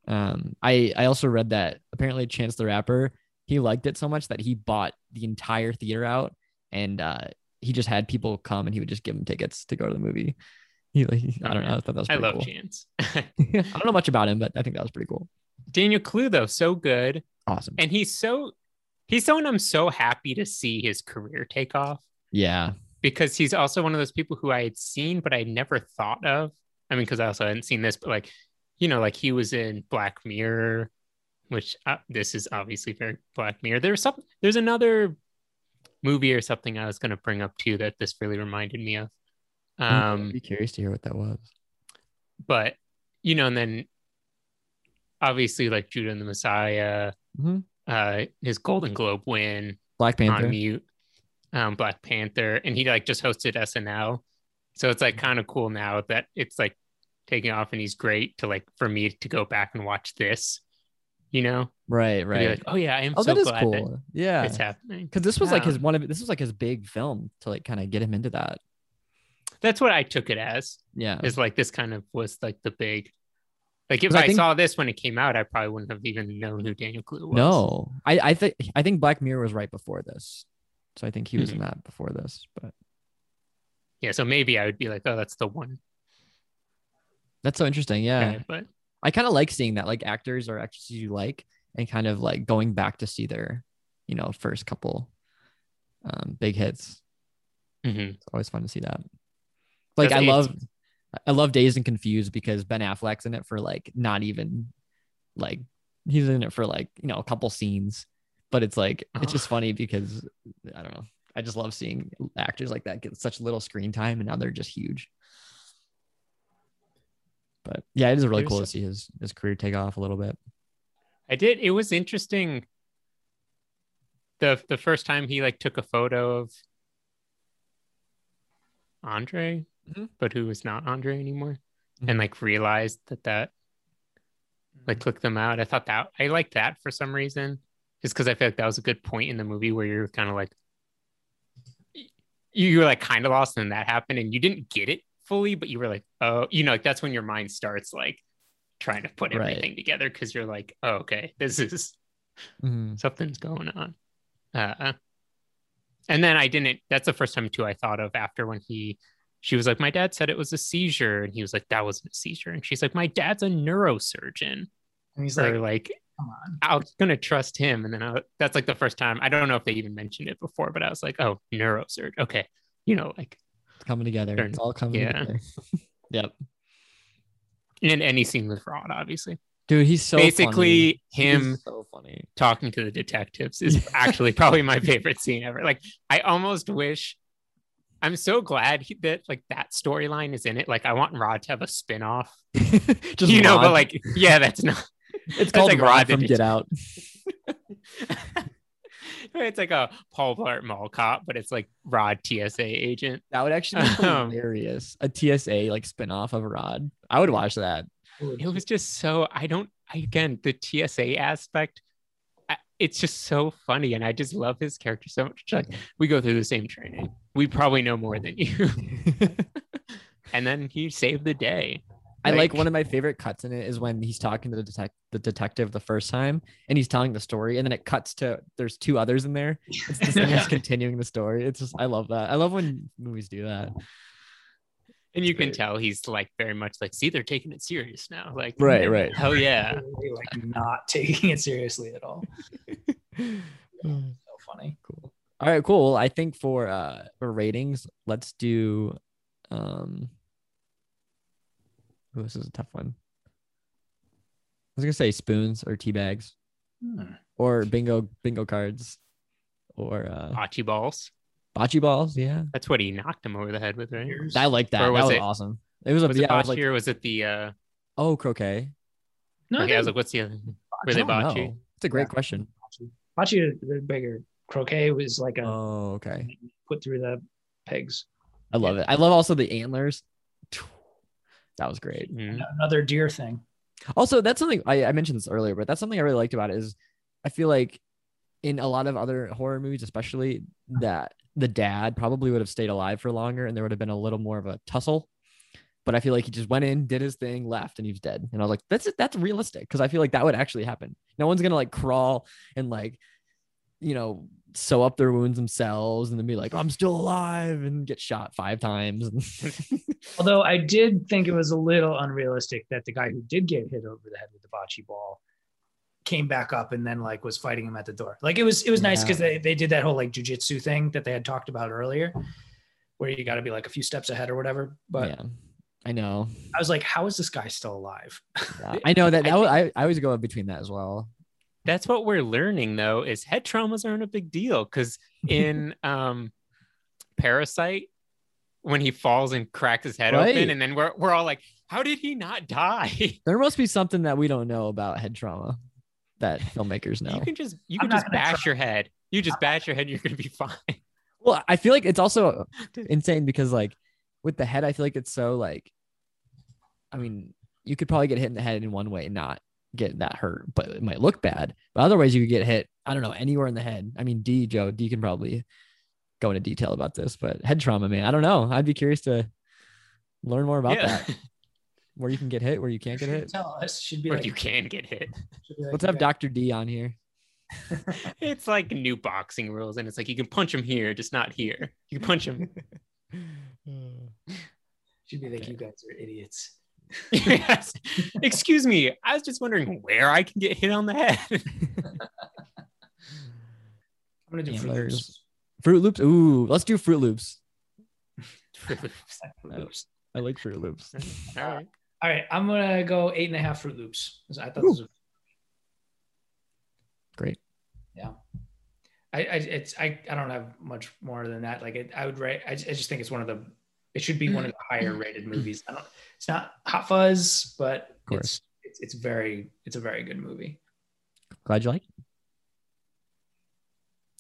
um, I I also read that apparently Chance the Rapper he liked it so much that he bought the entire theater out and uh he just had people come and he would just give them tickets to go to the movie. He like I don't know. I thought that was I love cool. Chance. <laughs> <laughs> I don't know much about him, but I think that was pretty cool. Daniel Kaluuya though, so good. Awesome. And he's so he's someone I'm so happy to see his career take off. yeah. because he's also one of those people who I had seen, but I never thought of. I mean, because I also hadn't seen this, but like, you know, like he was in Black Mirror, which uh, this is obviously very Black Mirror. There's some, there's another movie or something I was going to bring up too that this really reminded me of. I'd Um, be curious to hear what that was. but you know, and then obviously like Judas and the Messiah, Mhm. uh, his Golden Globe win, Black Panther. on mute um black panther and he like just hosted snl so it's like kind of cool now that it's like taking off and he's great to like for me to go back and watch this you know Right, right. like, oh yeah i am oh, so that is glad cool. that yeah. it's happening Because this was like his one of this was like his big film to like kind of get him into that. that's what i took it as Yeah. is like this kind of was like the big like if I I, think- saw this when it came out, I probably wouldn't have even known who Daniel Kaluuya was. No, I I think I think Black Mirror was right before this, so I think he was Mm-hmm. in that before this. But Yeah, so maybe I would be like, oh, that's the one that's so interesting. Yeah, guy. But I kind of like seeing that like actors or actresses you like, and kind of like going back to see their, you know, first couple, um, big hits. Mm-hmm. It's always fun to see that. Like That's- I love, I love Dazed and Confused because Ben Affleck's in it for like not even, like he's in it for like you know a couple scenes, but it's like it's Oh. just funny because I don't know. I just love seeing actors like that get such little screen time and now they're just huge. But yeah, it is really There's cool to see his his career take off a little bit. I did. It was interesting. The the first time he like took a photo of Andre, Mhm. but who was not Andre anymore, Mhm. and like realized that that like clicked them out. I thought that I liked that for some reason, just because I feel like that was a good point in the movie where you're kind of like you you were like kind of lost, and then that happened, and you didn't get it fully, but you were like, oh, you know, like that's when your mind starts like trying to put Right. everything together because you're like, oh, okay, this is Mhm. something's going on. Uh, and then I didn't. That's the first time too I thought of after when he, she was like, my dad said it was a seizure, and he was like, that wasn't a seizure, and she's like, my dad's a neurosurgeon, And he's or like, like, come on. I was gonna trust him, and then I, that's like the first time. I don't know if they even mentioned it before, but I was like, oh, neurosurgeon, okay, you know, like, It's coming together. It's all coming yeah. together. <laughs> yep. and any scene with Rod, obviously. Dude, he's so Basically, funny. him so funny. talking to the detectives is <laughs> actually probably my favorite scene ever. Like I almost wish I'm so glad he, that like that storyline is in it. Like I want Rod to have a spin-off. <laughs> Just you know, but like yeah, that's not it's that's called like Rod Rod from Get Out. <laughs> it's like a Paul Blart Mall cop, but it's like Rod TSA agent. That would actually be <laughs> Um, hilarious. A TSA like spin-off of Rod. I would watch that. It was just so I don't I, again the TSA aspect. I- It's just so funny, and I just love his character so much. Like we go through the same training. We probably know more than you, <laughs> and then he saved the day. I like one of my favorite cuts in it is when he's talking to the detec- the detective the first time and he's telling the story and then it cuts to there's two others in there. It's the same as <laughs> continuing the story. It's just I love that. I love when movies do that. And you can tell he's like very much like, see, they're taking it serious now. Like, Right, right. Hell yeah. <laughs> Like not <laughs> taking it seriously at all. <sighs> So funny. Cool. All right, cool. Well, I think for uh for ratings, let's do um ooh, this is a tough one. I was gonna say spoons or tea bags Hmm. or bingo bingo cards or uh Bocce balls. bocce balls. Yeah, That's what he knocked him over the head with, right? I like that. Or That was was it- awesome. It was a Was yeah. it I was bocce like, or was it the uh oh croquet. No, okay, I was like, what's the other were they bocce? know. It's a great Yeah. question. bocce are they're bigger. Croquet was like a Oh, okay. put through the pegs. I love it. I love also the antlers. That was great. Mhm. Another deer thing. Also, that's something I, I mentioned this earlier, but that's something I really liked about it is I feel like in a lot of other horror movies, especially that the dad probably would have stayed alive for longer and there would have been a little more of a tussle. But I feel like he just went in, did his thing, left, and he was dead. And I was like, that's that's realistic because I feel like that would actually happen. No one's gonna like crawl and like, you know, sew up their wounds themselves and then be like, I'm still alive and get shot five times. <laughs> Although I did think it was a little unrealistic that the guy who did get hit over the head with the bocce ball came back up and then like was fighting him at the door. Like it was it was nice Yeah. because they, they did that whole like jujitsu thing that they had talked about earlier, where you got to be like a few steps ahead or whatever. But yeah, I know. I was like, how is this guy still alive? Yeah, I know that. <laughs> I that I, I always go in between that as well. That's what we're learning though, is head traumas aren't a big deal. Cause in <laughs> um Parasite, when he falls and cracks his head Right. open, and then we're we're all like, how did he not die? <laughs> There must be something that we don't know about head trauma that filmmakers know. You can just you I'm can just bash try. your head. You just bash your head, you're gonna be fine. <laughs> Well, I feel like it's also insane because like with the head, I feel like it's so like, I mean, you could probably get hit in the head in one way and not get that hurt, but it might look bad. But otherwise, you could get hit. I don't know anywhere in the head. I mean, D Joe, D can probably go into detail about this, but head trauma, man, I don't know. I'd be curious to learn more about Yeah. that. <laughs> Where you can get hit, where you can't get hit. Tell us should be Or like, you can get hit. like Let's have guys- Dr. D on here. <laughs> It's like new boxing rules, and it's like you can punch him here, just not here. You can punch him. <laughs> should be like Okay. you guys are idiots. Yes. Excuse me. I was just wondering where I can get hit on the head. <laughs> I'm gonna do Froot Loops. Froot Loops. Ooh, let's do Froot Loops. Froot <laughs> Loops. I like Froot Loops. All right. All right, I'm gonna go eight and a half Froot Loops. I thought this was Great. Yeah. I, I it's I, I don't have much more than that. Like it, I would rate. I, I just think it's one of the. It should be one of mm. the higher mm. rated mm. movies. I don't. It's not Hot Fuzz, but course. it's, it's it's very it's a very good movie. Glad you like it.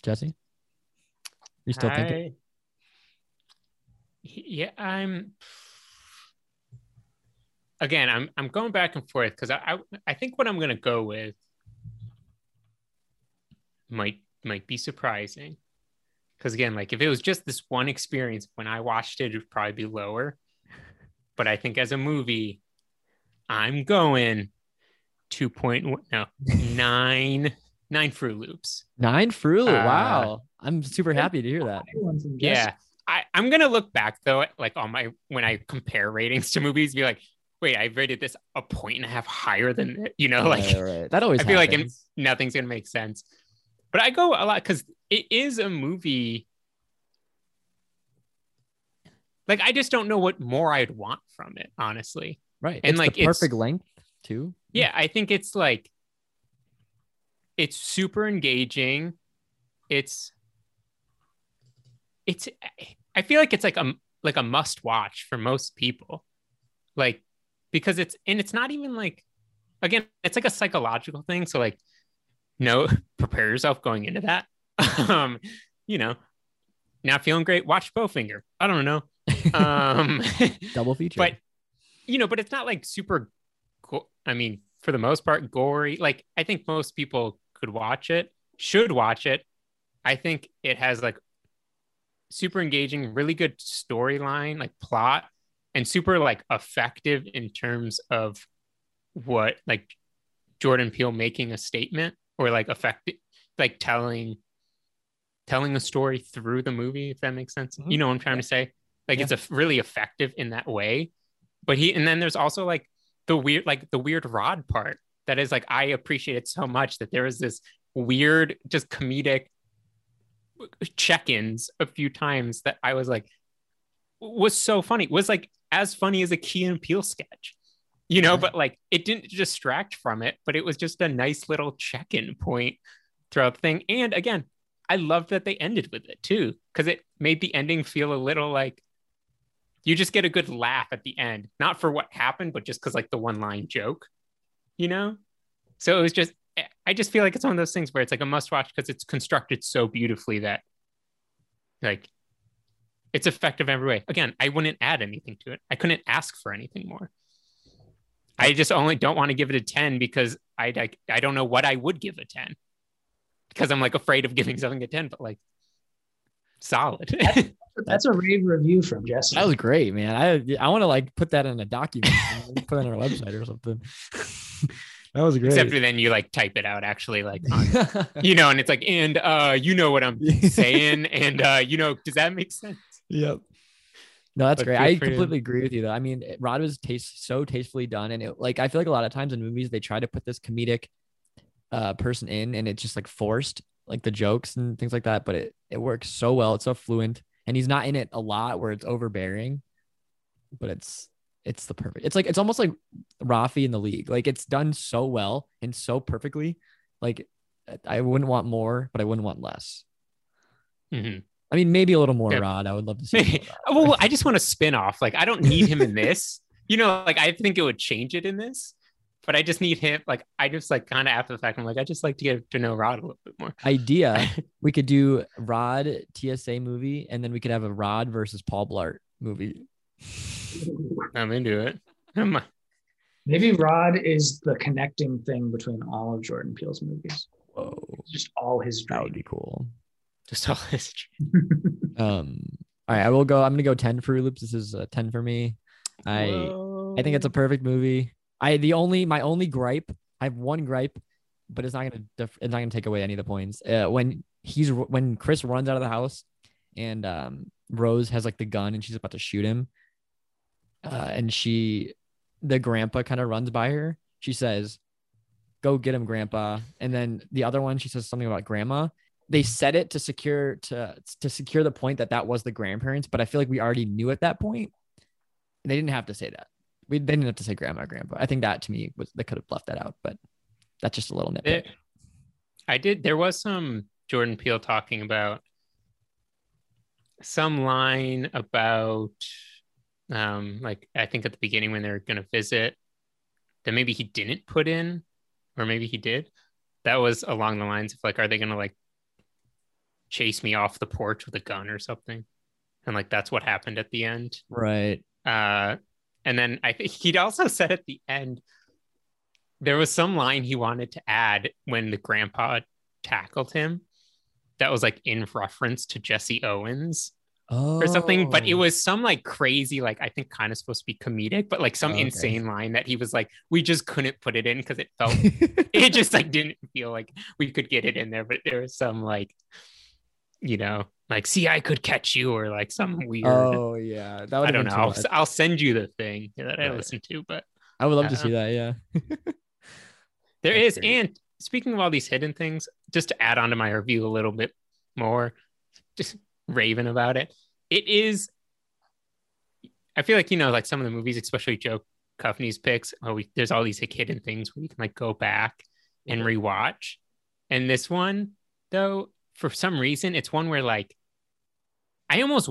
Jesse? You still thinking? Yeah, I'm. Again, I'm I'm going back and forth because I, I I think what I'm gonna go with might might be surprising. Because again, like if it was just this one experience when I watched it, it'd probably be lower. But I think as a movie, I'm going two point no nine nine Froot Loops. Nine Froot Loop. Uh, Wow. I'm super happy to hear that. One from Jesse. Yeah. I, I'm gonna look back though, like on my when I compare ratings to movies, be like, wait, I rated this a point and a half higher than you know, like Right, right. That always I feel like in- nothing's gonna make sense. But I go a lot because it is a movie. Like I just don't know what more I'd want from it, honestly. right. and, it's like, perfect length too. Yeah, I think it's like it's super engaging. It's it's I feel like it's like a like a must watch for most people. Like because it's and it's not even like again, it's like a psychological thing. So like no <laughs> prepare yourself going into that. <laughs> um, you know, not feeling great, watch Bowfinger. I don't know. Um <laughs> Double feature. but you know, but it's not like super cool. I mean, for the most part, gory. Like I think most people could watch it, should watch it. I think it has like super engaging, really good storyline, like plot, and super like effective in terms of what like Jordan Peele making a statement or like effective, like telling telling a story through the movie, if that makes sense. Mhm. You know what I'm trying to say? Like it's a really effective in that way. But he and then there's also like the weird like the weird rod part that is like I appreciate it so much that there is this weird just comedic check-ins a few times that I was like was so funny was like as funny as a Key and Peele sketch you know but like it didn't distract from it but it was just a nice little check-in point throughout the thing and again I loved that they ended with it too because it made the ending feel a little like you just get a good laugh at the end not for what happened but just because like the one line joke you know? So it was just i just feel like it's one of those things where it's like a must watch because it's constructed so beautifully that like it's effective every way. Again i wouldn't add anything to it. I couldn't ask for anything more. I just only don't want to give it a 10 because i i, I don't know what i would give a 10 because i'm like afraid of giving something a 10 but like solid That's <laughs> a rave review from Jesse. that was great, man. I I want to like put that in a document, put it on our website or something. <laughs> that was great. except for then you like type it out actually like on <laughs> you know and it's like and uh you know what i'm saying and uh you know does that make sense Yep. No, that's But great. I free to- completely agree with you though. I mean, Rod was taste so tastefully done, and it like I feel like a lot of times in movies they try to put this comedic uh person in, and it's just like forced, like the jokes and things like that. But it it works so well. It's so fluent, and he's not in it a lot where it's overbearing, but it's it's the perfect. It's like it's almost like Rafi in the league. Like it's done so well and so perfectly. Like I wouldn't want more, but I wouldn't want less. Mhm. I mean, maybe a little more Yeah. Rod. I would love to see. <laughs> well i just want a spin-off like i don't need him in this <laughs> you know like i think it would change it in this but i just need him like i just like kind of after the fact i'm like i just like to get to know rod a little bit more. Idea. <laughs> We could do rod tsa movie and then we could have a rod versus paul blart movie. I'm into it. I'm, Maybe Rod is the connecting thing between all of Jordan Peele's movies. whoa. Just all his that would be cool. Just all this <laughs> um all right i will go i'm gonna go 10 Froot Loops. This is a 10 for me. I i think it's a perfect movie i the only my only gripe i have one gripe but it's not gonna def- it's not gonna take away any of the points. Uh, when he's when chris runs out of the house and um rose has like the gun and she's about to shoot him uh and she the grandpa kind of runs by her she says go get him grandpa. And then the other one she says something about grandma. They said it to secure to to secure the point that that was the grandparents but i feel like we already knew at that point. They didn't have to say that we they didn't have to say grandma grandpa i think that to me was they could have left that out but that's just a little nitpick There- I did. There was some Jordan Peele talking about some line about, um, like I think at the beginning when they're going to visit, that maybe he didn't put in, or maybe he did. That was along the lines of like, are they going to like chase me off the porch with a gun or something? And like that's what happened at the end. right Uh, and then I think <laughs> he'd also said at the end there was some line he wanted to add when the grandpa tackled him that was like in reference to Jesse Owens oh or something, but it oh. was some like crazy, like I think kind of supposed to be comedic, but like some oh, Okay. insane line that he was like, we just couldn't put it in because it felt <laughs> it just like didn't feel like we could get it in there, but there was some like, you know, like see, I could catch you or like some weird. oh yeah that would I don't know. I'll. I'll send you the thing that I Right. listened to, but i would love to see that yeah <laughs> there That's is. great. And speaking of all these hidden things, just to add on to my review a little bit more, just raving about it. It is. I feel like you know, like some of the movies, especially Joe Cuffney's picks. Oh, we, there's all these like hidden things where you can like go back and mm-hmm. rewatch. And this one, though, for some reason, it's one where like I almost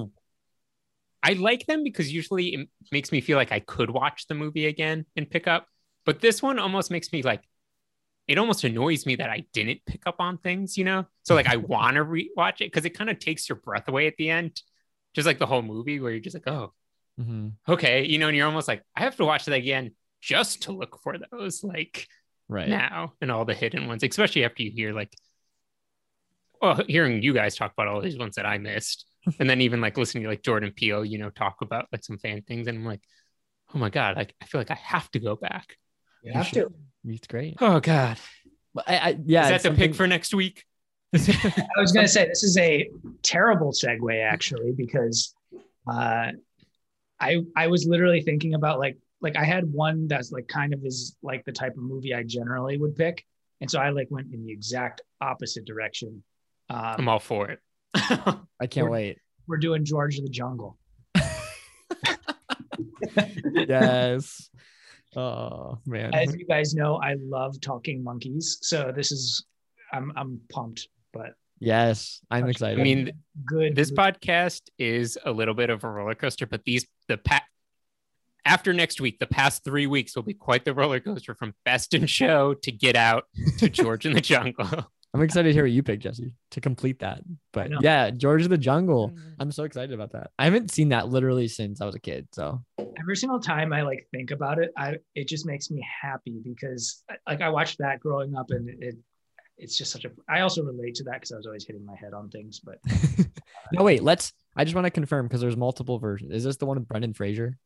I like them because usually it makes me feel like I could watch the movie again and pick up. But this one almost makes me like it almost annoys me that I didn't pick up on things, you know? So like I <laughs> want to rewatch it because it kind of takes your breath away at the end. Just like the whole movie where you're just like, oh, hmm okay, you know, and you're almost like, I have to watch that again just to look for those like Right. now and all the hidden ones, especially after you hear like well, hearing you guys talk about all these ones that I missed. <laughs> and then even like listening to like Jordan Peele, you know, talk about like some fan things, and I'm like, oh my god, like I feel like I have to go back. You have to. It's great. Oh god, But I, I yeah. is that it's the pick for next week? <laughs> I was going to say this is a terrible segue actually because uh, I I was literally thinking about like like I had one that's like kind of is like the type of movie I generally would pick, and so I like went in the exact opposite direction. I'm Um, all for it. <laughs> I can't wait. we're doing George of the Jungle. <laughs> yes. Oh man. As you guys know, I love talking monkeys, so this is I'm I'm pumped, but Yes, I'm excited. I mean, good. this podcast is a little bit of a roller coaster, but these the pa- after next week, the past three weeks will be quite the roller coaster from Best in Show to Get Out to George in the <laughs> Jungle. I'm excited to hear what you pick, Jesse, to complete that. But yeah, George of the Jungle. Mm. I'm so excited about that. I haven't seen that literally since I was a kid. So every single time I like think about it, I it just makes me happy because uh, like I watched that growing up and it it's just such a I also relate to that because I was always hitting my head on things, but <laughs> no, wait. Let's. I just want to confirm because there's multiple versions. Is this the one with Brendan Fraser?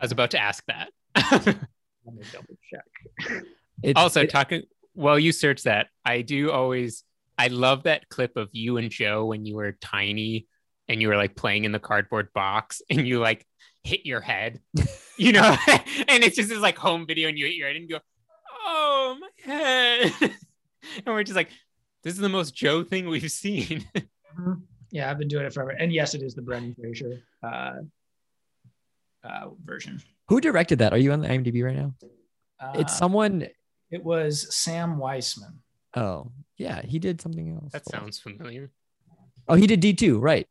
I was about to ask that. <laughs> let me double check. It's, also, it- talking while you search that, I do always I love that clip of you and Joe when you were tiny and you were like playing in the cardboard box and you like hit your head, <laughs> you know, <laughs> and it's just this like home video and you hit your head and you go, oh my head, <laughs> and we're just like, this is the most Joe thing we've seen. Yeah, I've been doing it forever. And yes, it is the Brendan Fraser uh, uh, version. who directed that? Are you on the IMDb right now? Uh, It's someone. It was Sam Weisman. Oh, yeah, he did something else. that sounds familiar. Oh, he did D two, right?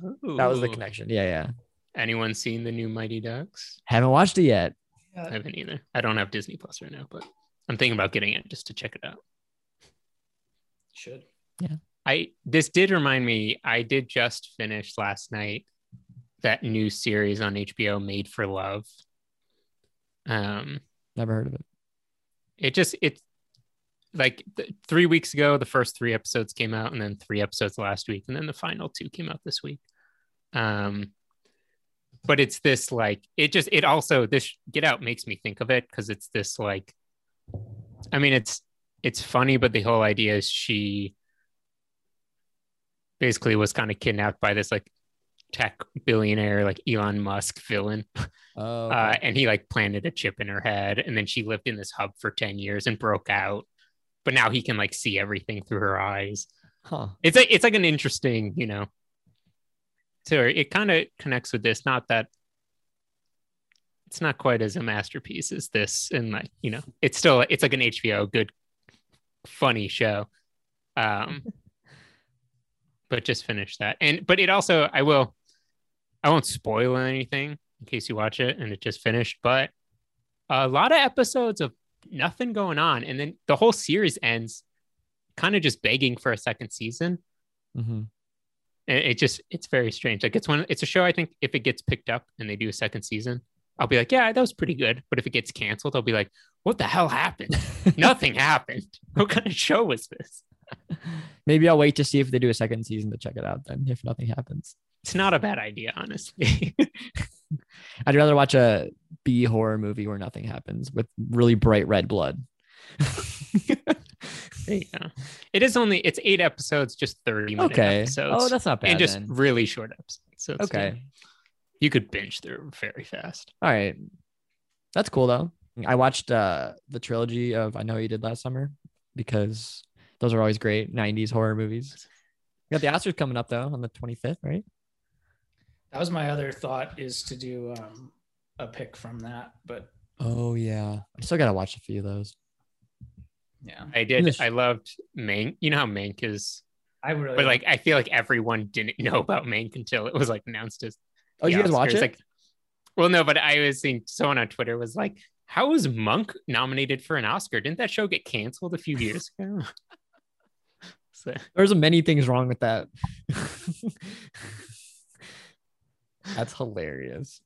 That was the connection. Yeah, yeah. Anyone seen the new Mighty Ducks? Haven't watched it yet. I haven't either. I don't have Disney Plus right now, but I'm thinking about getting it just to check it out. Should. Yeah. I this did remind me. I did just finish last night that new series on HBO, Made for Love. Um, Never heard of it. it just it's like th- three weeks ago, the first three episodes came out, and then three episodes last week, and then the final two came out this week. Um, but it's this like it just it also this Get Out makes me think of it because it's this like, I mean it's it's funny, but the whole idea is she basically was kind of kidnapped by this like tech billionaire like Elon Musk villain. <laughs> Oh, uh, and he like planted a chip in her head and then she lived in this hub for 10 years and broke out. But now he can like see everything through her eyes. Huh. it's like it's like an interesting you know so it kind of connects with this not that it's not quite as a masterpiece as this and like you know it's still it's like an hbo good funny show. Um <laughs> but just finish that. And but it also i will i won't spoil anything in case you watch it and it just finished but a lot of episodes of nothing going on. And then the whole series ends kind of just begging for a second season. Hmm and it just it's very strange. Like it's one it's a show i think if it gets picked up and they do a second season i'll be like yeah that was pretty good. But if it gets canceled i'll be like what the hell happened? <laughs> Nothing happened. What kind of show was this? <laughs> Maybe I'll wait to see if they do a second season to check it out. Then, if nothing happens, it's not a bad idea honestly <laughs> I'd rather watch a B horror movie where nothing happens with really bright red blood. <laughs> You go. it is only it's eight episodes just 30 minutes. okay. episodes Oh, that's not bad. and just then. really short episodes so it's Okay. good. you could binge through very fast All right. That's cool though. I watched uh the trilogy of I Know You Did Last Summer because those are always great 90s horror movies. We got the Oscars coming up though on the 25th, right? That was my other thought is to do um, a pick from that, but Oh yeah. I still gotta watch a few of those. yeah. i did Yes. i loved mank you know how mank is I really but like I feel like everyone didn't know about Mank until it was like announced as. Oh, did the you guys watch it? Like, well, no, but I was seeing someone on Twitter was like, "How was Monk nominated for an Oscar? Didn't that show get canceled a few years ago?" <laughs> so There's many things wrong with that. <laughs> That's hilarious.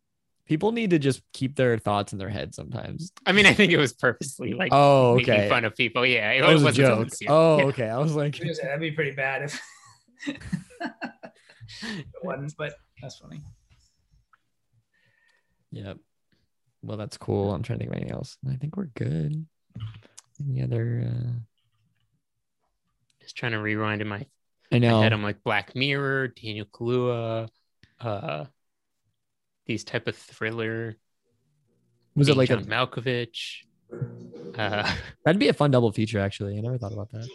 People need to just keep their thoughts in their head sometimes. I mean, I think it was purposely like Oh, making okay. fun of people. Yeah, it, That was a wasn't joke. Oh, Yeah. okay. I was like, I was gonna say, that'd be pretty bad if <laughs> <laughs> it wasn't, but that's funny. Yep. Well, that's cool. I'm trying to think of anything else. I think we're good. Any other? Uh... Just trying to rewind in my I know. head. I'm like Black Mirror, Daniel Kaluuya, uh, these type of thriller. Was it like John a? Malkovich? Uh, <laughs> That'd be a fun double feature. Actually, I never thought about that.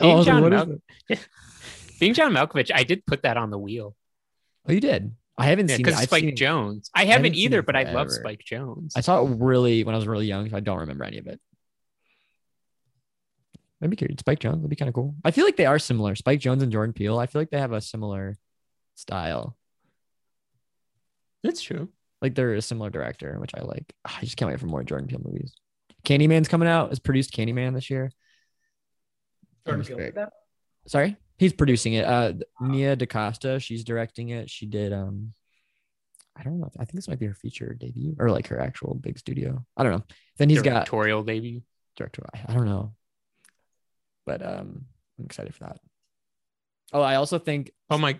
Oh, being, like, John Mal- <laughs> being John Malkovich, I did put that on the wheel. Oh, you did. I haven't Yeah, seen it. because Spike seen Jonze. I haven't haven't either, but I love. Spike Jonze. I saw it really when I was really young, so I don't remember any of it. I'd be curious. Spike Jonze would be kind of cool. I feel like they are similar. Spike Jonze and Jordan Peele. I feel like they have a similar style. That's true. Like they're a similar director, which I like. Ah, I just can't wait for more Jordan Peele movies. Candyman's coming out. Has produced Candyman this year. Jordan Peele great. that? Sorry, he's producing it. Uh, Nia DaCosta, she's directing it. She did. Um, I don't know. I think this might be her feature debut or like her actual big studio. I don't know. Then he's got Directorial debut. director. I, I don't know, but um, I'm excited for that. Oh, I also think Oh my!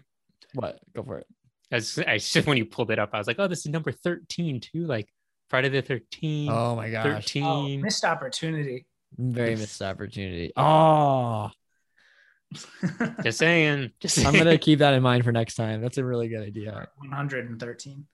what? Go for it. As I just <laughs> when you pulled it up, I was like, oh, this is number thirteen too. Like Friday the Thirteenth. Oh my gosh, Oh, Thirteen. missed opportunity. very missed opportunity. <laughs> Oh, <laughs> Just saying. Just saying. I'm gonna keep that in mind for next time. That's a really good idea. 113.